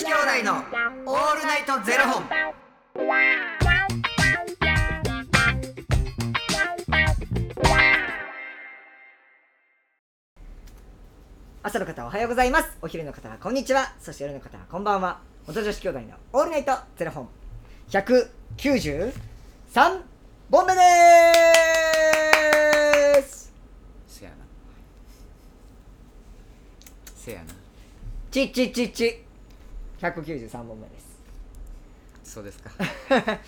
子兄弟のオールナイトゼロ本。朝の方はおはようございますお昼の方はこんにちはそして夜の方はこんばんは元女子兄弟のオールナイトゼロ本193本目ですせやな。せやな。ちっちっちっち193本目ですそうですか。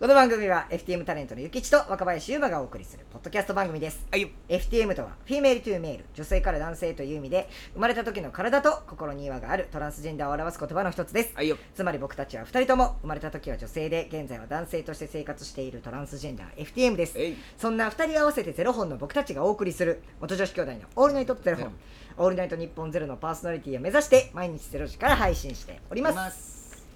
この番組は FTM タレントのゆきちと若林佑真がお送りするポッドキャスト番組ですはいよ。FTM とは Female to Male 女性から男性という意味で生まれた時の体と心に違和があるトランスジェンダーを表す言葉の一つですはいよ。つまり僕たちは2人とも生まれた時は女性で現在は男性として生活しているトランスジェンダー FTM です。そんな2人合わせてゼロ本の僕たちがお送りする元女子兄弟のオールナイトゼロ本オールナイト日本ゼロのパーソナリティを目指して毎日ゼロ時から配信しておりますます。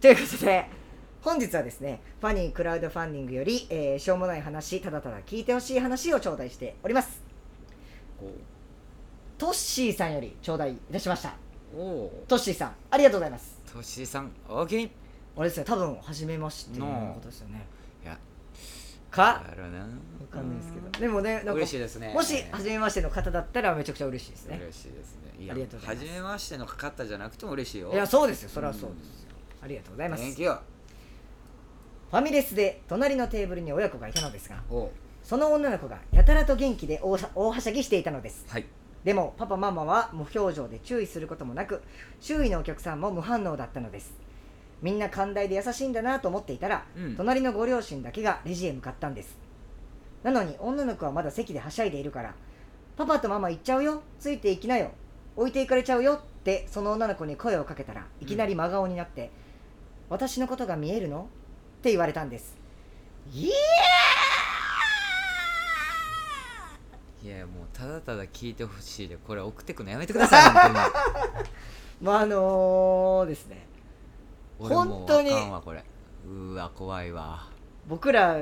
ということで本日はですねファニークラウドファンディングより、えーしょうもない話ただただ聞いてほしい話を頂戴しております。おトッシーさんより頂戴いたしました。おお。トッシーさんありがとうございます。としさん、オーケー。いあれですよ多分初めましてのことですよね。や、か？わわかんないですけど。でもねなんか嬉しいですね。もし初めましての方だったらめちゃくちゃ嬉しいですね。嬉しいですね。いやありがとうございます。初めましての方じゃなくても嬉しいよ。いやそうですよ。それはそうですよ。ありがとうございますフ。ァミレスで隣のテーブルに親子がいたのですがおその女の子がやたらと元気で大は大はしゃぎしていたのです。はい。でもパパママは無表情で注意することもなく周囲のお客さんも無反応だったのです。みんな寛大で優しいんだなと思っていたら、うん。隣のご両親だけがレジへ向かったんです。なのに女の子はまだ席ではしゃいでいるからパパとママ行っちゃうよついていきなよ置いていかれちゃうよってその女の子に声をかけたらいきなり真顔になって、私のことが見えるの？って言われたんです。いやいや、もうただただ聞いてほしいで、これ送ってくのやめてください、本当に。ー まああのーですね。本当にうーわ怖いわ。僕ら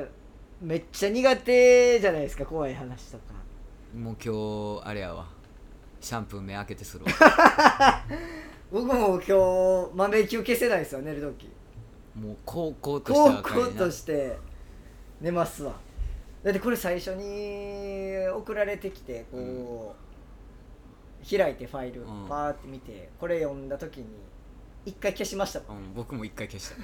めっちゃ苦手じゃないですか怖い話とか。もう今日あれやわ。シャンプー目開けてするわ。僕も今日豆球消せないですよ寝るときもう高校として高校として寝ますわ。だってこれ最初に送られてきてこう、開いてファイルうん。パーって見てこれ読んだ時に一回消しましたもん。うん、僕も一回消した。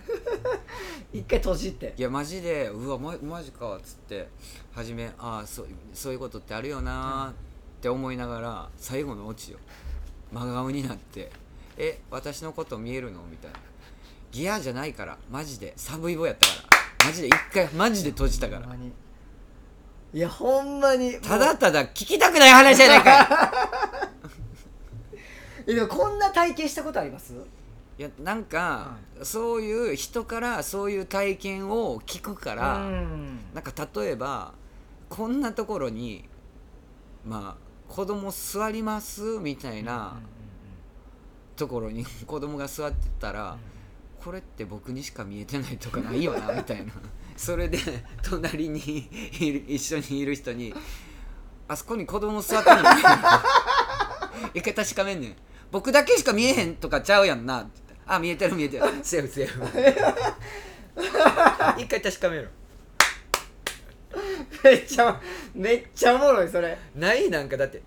一回閉じて。いやマジでうわママジかっつって初めああそうそういうことってあるよなーって思いながら最後のオチよ真顔になって「え私のこと見えるの?」みたいなギアじゃないからマジで。サブイボやったから。マジで一回マジで閉じたから。いやほんまに。ただただ聞きたくない話じゃないか えでもこんな体験したことあります？いやなんか、そういう人からそういう体験を聞くから、うん。なんか例えばこんなところにまあ子供座りますみたいなところに 子供が座ってたら、これって僕にしか見えてないとかないよなみたいな。それで隣にいる一緒にいる人に「あそこに子供座ってるの 一回確かめんねん。僕だけしか見えへんとかちゃうやんな」って言ってあ見えてる見えてる。セーフセーフ。一回確かめろ。めっちゃめっちゃおもろいそれ。ないなんかだって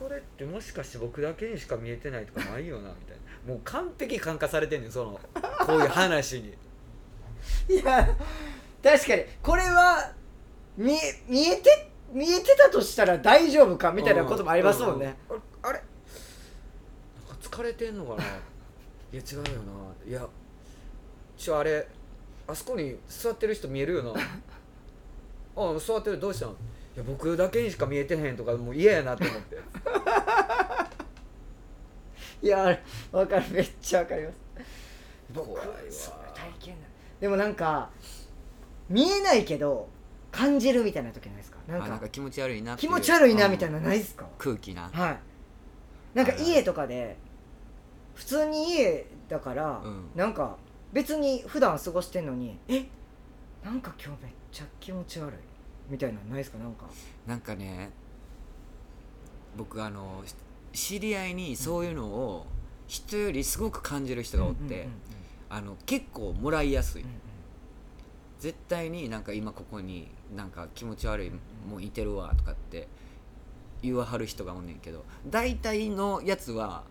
これってもしかして僕だけにしか見えてないとかないよなみたいな。もう完璧感化されてんねんそのこういう話に。いや確かにこれは見え見えて見えてたとしたら大丈夫かみたいなこともありますもんね、うんうん。あれあれなんか疲れてんのかな？いや違うよな。いやちょあれあそこに座ってる人見えるよな。あ座ってるどうしたんいや僕だけにしか見えてへんとかもう嫌やなって思って。いやわかる。めっちゃわかります。僕怖いわ。それ体験だでもなんか見えないけど感じるみたいな時ないですか？なんかあなんか気持ち悪いな気持ち悪いなうんみたいなないですか？空気な。はい。なんか家とかで普通に家だから、うん。なんか別に普段過ごしてんのにえ？なんか今日めっちゃ気持ち悪いみたいなのないですか？なんか。なんかね僕あのし知り合いにそういうのを人よりすごく感じる人がおって、結構もらいやすい、うん絶対になんか今ここになんか気持ち悪いもんいてるわとかって言わはる人がおんねんけど大体のやつは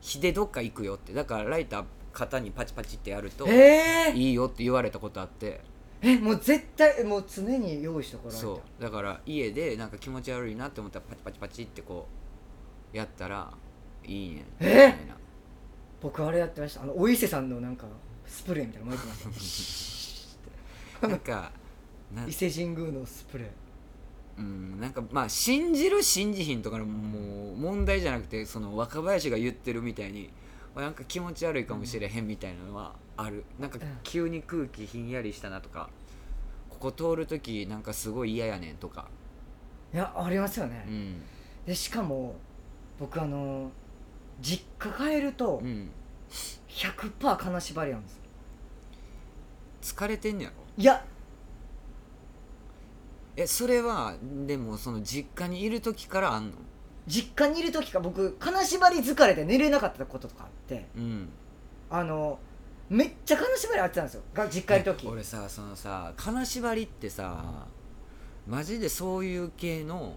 火でどっか行くよって。だからライター肩にパチパチってやるとえー、いいよって言われたことあって。えもう絶対もう常に用意しとかないとそう。だから家でなんか気持ち悪いなって思ったらパチパチパチってこうやったらいいねみたいな。僕あれやってました。あのお伊勢さんのなんかスプレーみたいなの巻いてました。なんかな伊勢神宮のスプレー。うん、なんかまあ信じる信じひんとかのもう問題じゃなくてその若林が言ってるみたいになんか気持ち悪いかもしれへんみたいなのはある。なんかうん。急に空気ひんやりしたなとかここ通る時なんかすごい嫌やねんとか。いやありますよね、うん。でしかも僕あの実家帰るとうん。100%金縛りなんです疲れてんねやろ？いや。えそれはでもその実家にいる時からあんの？実家にいる時か僕金縛り疲れて寝れなかったこととかあって。うん。あのめっちゃ金縛りあってたんですよ。が実家いる時俺さそのさ金縛りってさマジでそういう系の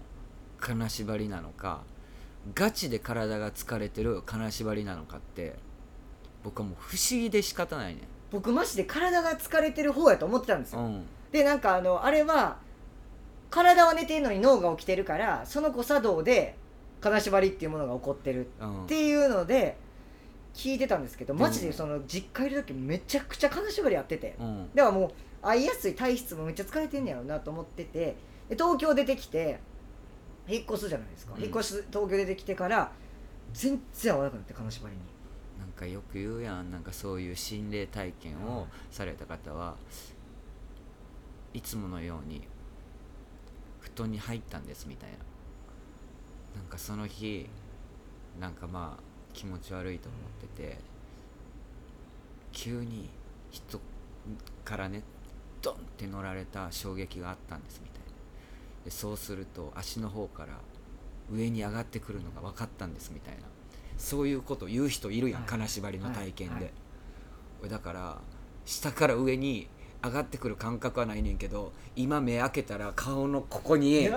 金縛りなのかガチで体が疲れてる金縛りなのかって僕はもう不思議で仕方ないね僕マジで体が疲れてる方やと思ってたんですよ、うん。でなんかあのあれは体は寝てるのに脳が起きてるからその誤作動で金縛りっていうものが起こってるうんっていうので聞いてたんですけどうん。マジでその実家いる時めちゃくちゃ金縛りやってて。うん。だからもう会いやすい体質もめっちゃ疲れてんねやろうなと思ってて。で東京出てきて引っ越すじゃないですか、うん。引っ越し東京出てきてから全然合わなくなって金縛りに。なんかよく言うやん。なんかそういう心霊体験をされた方はいつものように布団に入ったんですみたいな。なんかその日なんかまあ気持ち悪いと思ってて急に人からねドンって乗られた衝撃があったんですみたいな。でそうすると足の方から上に上がってくるのが分かったんですみたいな。そういうこと言う人いるやん、はい。金縛りの体験で、はい。はい。俺だから下から上に上がってくる感覚はないねんけど今目開けたら顔のここに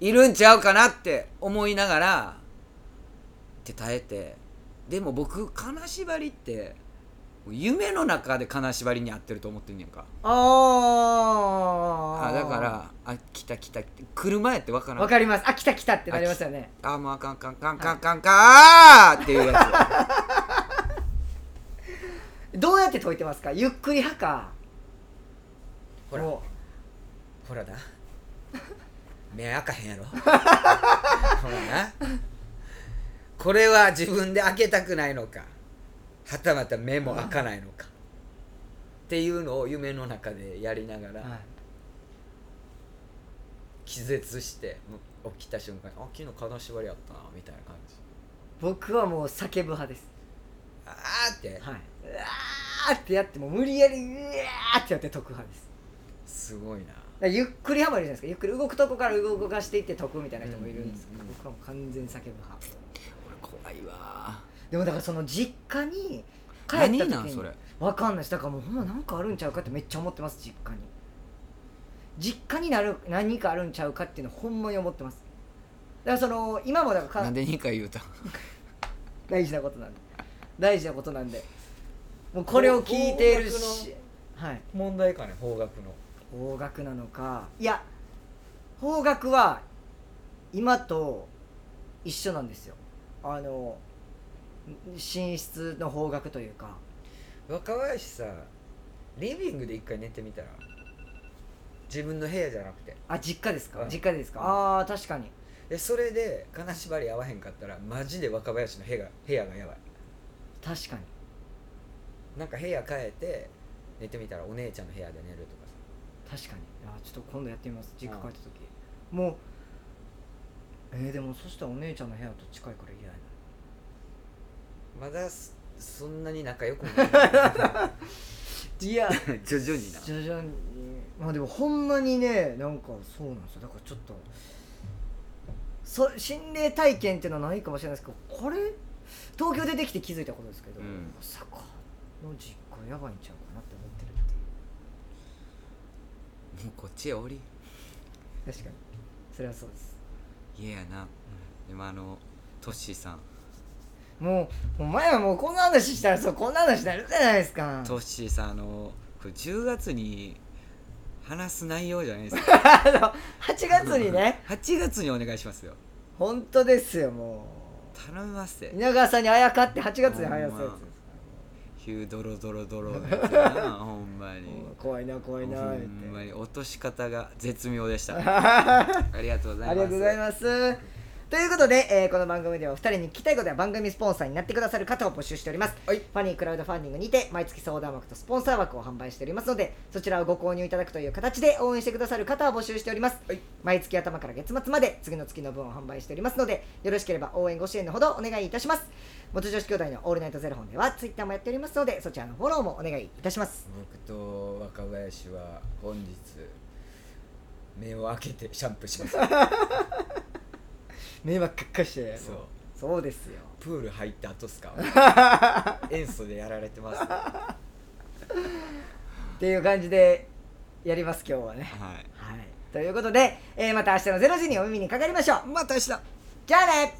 いるんちゃうかなって思いながらって耐えてでも僕金縛りって夢の中で金縛りに合ってると思ってんねんか。あー。あだからあ来た来たって来る前って分からん。わかります。あ来た来たってなりますよね。あもうあかんあかんあかんあかんあかんあかんっていうや どうやって解いてますか？ゆっくり派か。ほら。ほらな。目開かへんやろ。ほらなこれは自分で開けたくないのかはたまた目も開かないのかっていうのを夢の中でやりながらうはい。気絶して起きた瞬間にあ昨日金縛りあったなみたいな感じ。僕はもう叫ぶ派です。あーって。はい。うわーってやってもう無理やりうわーってやって解く派です。すごいな。ゆっくりハマりじゃないですか。ゆっくり動くとこから動かしていって解くみたいな人もいるんですけど、うんうんうん。僕はもう完全に叫ぶ派いわ。でもだからその実家に帰った時に何なんそれ？わかんない。ですだからもうほんまなんかあるんちゃうかってめっちゃ思ってます実家に。実家になる何かあるんちゃうかっていうのほんまに思ってます。だからその今もだからかなんで2回言うたん？大事なことなんで。大事なことなんで。もうこれを聞いているし。はい。問題かね方角の。方角なのか。いや方角は今と一緒なんですよあの寝室の方角というか。若林さリビングで一回寝てみたら？自分の部屋じゃなくて。あ実家ですか？うん。実家ですか？ああ確かに。でそれで金縛り合わへんかったらマジで若林の部屋が部屋がやばい。確かに。なんか部屋変えて寝てみたらお姉ちゃんの部屋で寝るとか確かに。あーちょっと今度やってみます。実家帰った時。もうえー、でもそしたらお姉ちゃんの部屋と近いから嫌やな。さまだそそんなに仲良くもない。いや 徐々にな。徐々に。まあでもほんまにねなんかそうなんですよ。だからちょっとそ心霊体験っていうのはないかもしれないですけどこれ東京出てきて気づいたことですけど、うん。まさかの実家やばいんちゃうかなって思ってるっていう。もうこっちへおり。確かに。それはそうです嫌やな、でもあのトッシーさん。もうお前はもうこんな話したらそうこんな話になるじゃないですか。トッシーさんあのこれ10月に話す内容じゃないですか。あの8月にね。8月にお願いしますよ。本当ですよも頼みますって。う稲川さんにあやかって8月に生やすやつですかヒュードロドロドロのやつやなほんまに怖いな怖いなほんまに落とし方が絶妙でしたありがとうございますありがとうございます。ということで、えーこの番組ではお二人に聞きたいことや番組スポンサーになってくださる方を募集しております。はいファニークラウドファンディングにて毎月相談枠とスポンサー枠を販売しておりますので、そちらをご購入いただくという形で応援してくださる方を募集しております。はい毎月頭から月末まで次の月の分を販売しておりますので、よろしければ応援ご支援のほどお願いいたします。元女子兄弟のオールナイトゼロ本ではツイッターもやっておりますので、そちらのフォローもお願いいたします。僕と若林は本日目を開けてシャンプーします 迷惑かっかして。そう。そうですよ。プール入った後っすか？塩素でやられてます、は っていう感じでやります今日はね。い。はい、ということで、えーまた明日の0時にお耳にかかりましょう。また明日。じゃあね